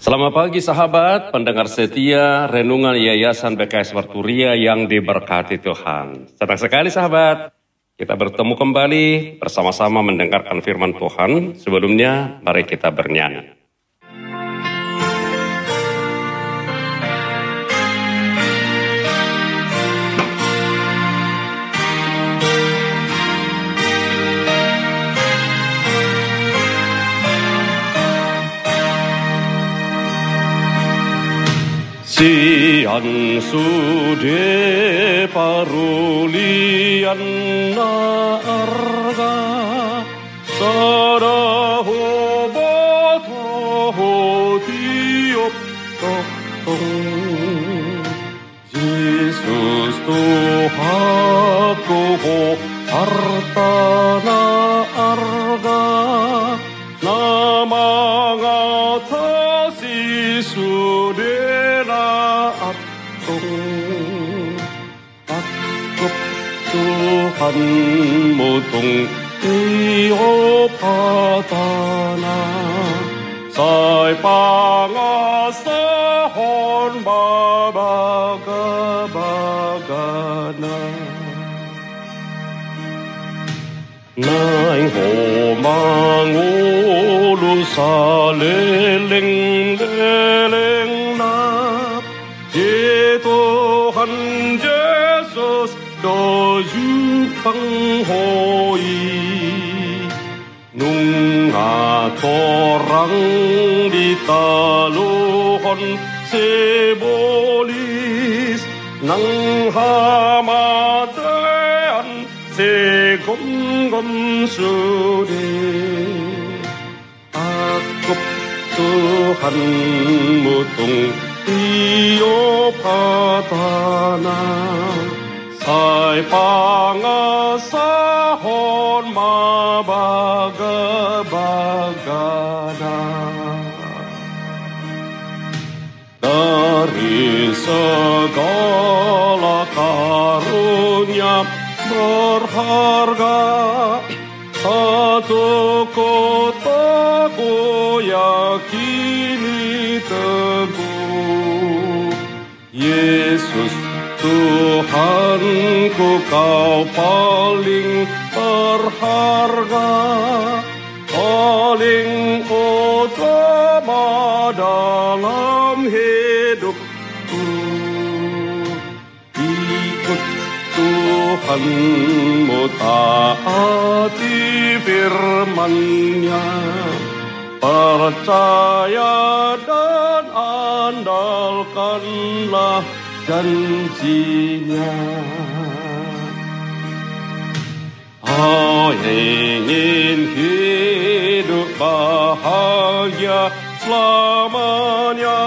Selamat pagi sahabat, pendengar setia, renungan Yayasan BKS Warturia yang diberkati Tuhan. Senang sekali sahabat, kita bertemu kembali bersama-sama mendengarkan firman Tuhan. Sebelumnya, mari kita bernyanyi. Si sude parulian na arga sada hobato Jesus to hapko ho arga 祝恨無同，基可帕達那，塞巴亞沙罕巴巴嘎巴嘎那，奈何馬我路沙勒令勒勒。灯火里，弄啊，多浪里打罗汉，赛波利，浪哈嘛得安，赛滚滚水来，阿哥做汉木桶，咿哟帕达那。Sai pangasahon mabaga-bagana Dari segala karunia berharga Satu kotaku yakini teguh Yesus kau paling berharga Paling utama dalam hidupku. Ikut Tuhanmu taati firmannya. Percaya dan andalkanlah janjinya Oh ingin hidup bahagia selamanya.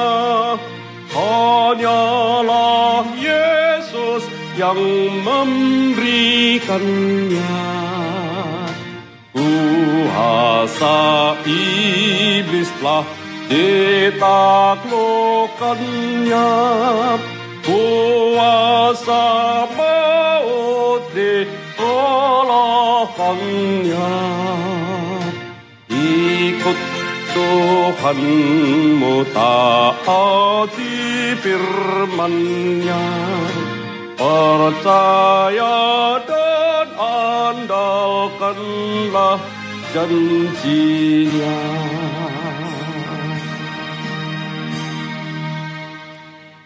Hanyalah Yesus yang memberikannya. Kuasa iblis telah ditaklukkannya. Kuasa dikalahkannya ikut Tuhanmu taati firmannya. Percaya dan andalkanlah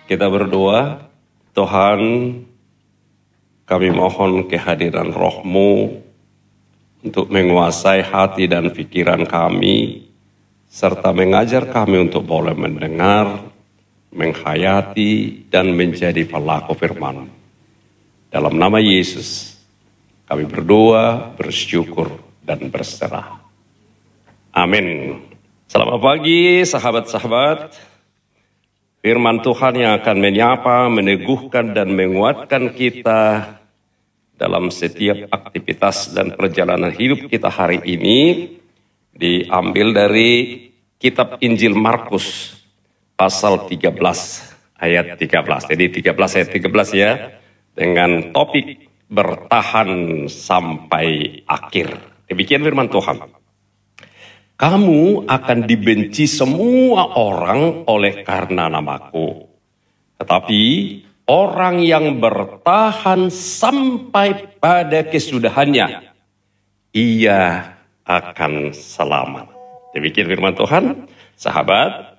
Kita berdoa, Tuhan, kami mohon kehadiran rohmu untuk menguasai hati dan pikiran kami, serta mengajar kami untuk boleh mendengar, menghayati, dan menjadi pelaku firman. Dalam nama Yesus, kami berdoa, bersyukur, dan berserah. Amin. Selamat pagi sahabat-sahabat. Firman Tuhan yang akan menyapa, meneguhkan, dan menguatkan kita dalam setiap aktivitas dan perjalanan hidup kita hari ini diambil dari kitab Injil Markus pasal 13 ayat 13. Jadi 13 ayat 13 ya dengan topik bertahan sampai akhir. Demikian firman Tuhan. kamu akan dibenci semua orang oleh karena namaku. Tetapi orang yang bertahan sampai pada kesudahannya, ia akan selamat. Demikian firman Tuhan, sahabat.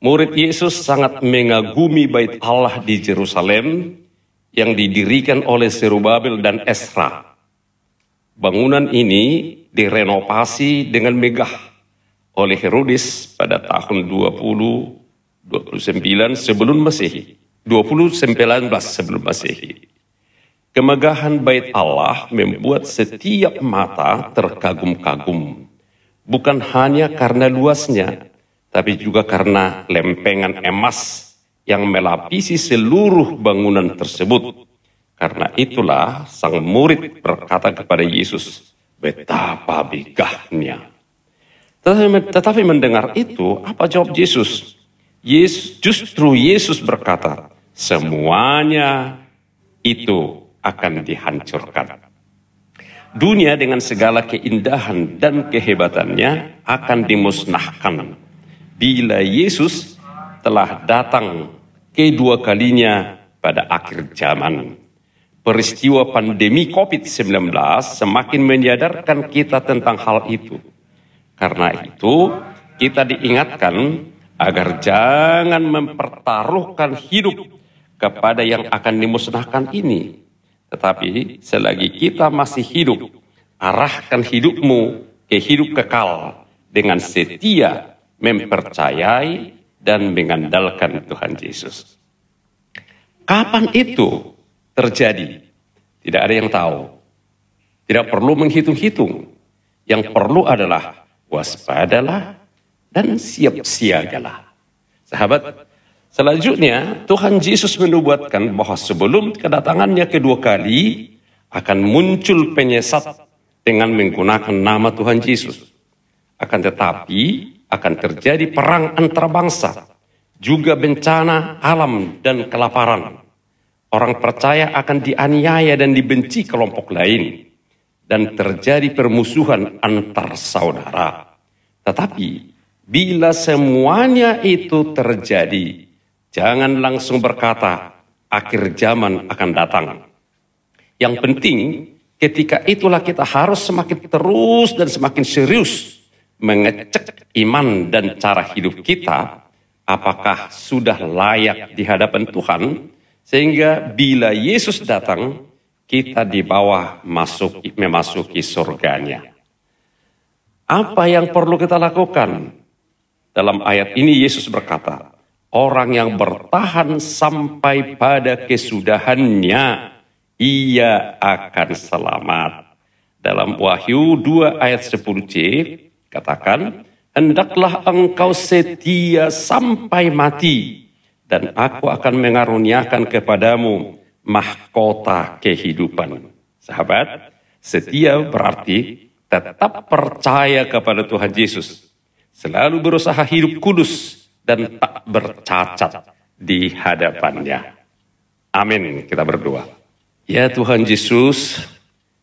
Murid Yesus sangat mengagumi bait Allah di Jerusalem yang didirikan oleh Serubabel dan Esra. Bangunan ini direnovasi dengan megah oleh Herodes pada tahun 20 29 sebelum Masehi. 2019 sebelum Masehi. Kemegahan bait Allah membuat setiap mata terkagum-kagum. Bukan hanya karena luasnya, tapi juga karena lempengan emas yang melapisi seluruh bangunan tersebut. Karena itulah sang murid berkata kepada Yesus, betapa begahnya. Tetapi, tetapi mendengar itu, apa jawab Yesus? Yesus justru Yesus berkata, semuanya itu akan dihancurkan. Dunia dengan segala keindahan dan kehebatannya akan dimusnahkan bila Yesus telah datang kedua kalinya pada akhir zaman. Peristiwa pandemi COVID-19 semakin menyadarkan kita tentang hal itu. Karena itu, kita diingatkan agar jangan mempertaruhkan hidup kepada yang akan dimusnahkan ini. Tetapi selagi kita masih hidup, arahkan hidupmu ke hidup kekal dengan setia mempercayai dan mengandalkan Tuhan Yesus. Kapan itu terjadi? Tidak ada yang tahu. Tidak perlu menghitung-hitung. Yang perlu adalah waspadalah dan siap siagalah. Sahabat, selanjutnya Tuhan Yesus menubuatkan bahwa sebelum kedatangannya kedua kali akan muncul penyesat dengan menggunakan nama Tuhan Yesus. Akan tetapi akan terjadi perang antar bangsa, juga bencana alam dan kelaparan. Orang percaya akan dianiaya dan dibenci kelompok lain, dan terjadi permusuhan antar saudara. Tetapi bila semuanya itu terjadi, jangan langsung berkata, akhir zaman akan datang. Yang penting, ketika itulah kita harus semakin terus dan semakin serius mengecek iman dan cara hidup kita, apakah sudah layak di hadapan Tuhan, sehingga bila Yesus datang, kita di bawah masuk memasuki surganya. Apa yang perlu kita lakukan? Dalam ayat ini Yesus berkata, orang yang bertahan sampai pada kesudahannya, ia akan selamat. Dalam Wahyu 2 ayat 10c, Katakan, hendaklah engkau setia sampai mati, dan aku akan mengaruniakan kepadamu mahkota kehidupan. Sahabat, setia berarti tetap percaya kepada Tuhan Yesus. Selalu berusaha hidup kudus dan tak bercacat di hadapannya. Amin. Kita berdoa. Ya Tuhan Yesus,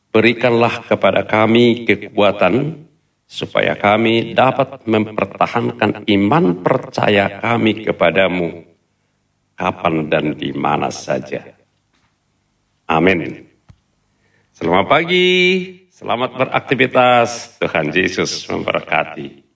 berikanlah kepada kami kekuatan supaya kami dapat mempertahankan iman percaya kami kepadamu kapan dan di mana saja. Amin. Selamat pagi, selamat beraktivitas. Tuhan Yesus memberkati.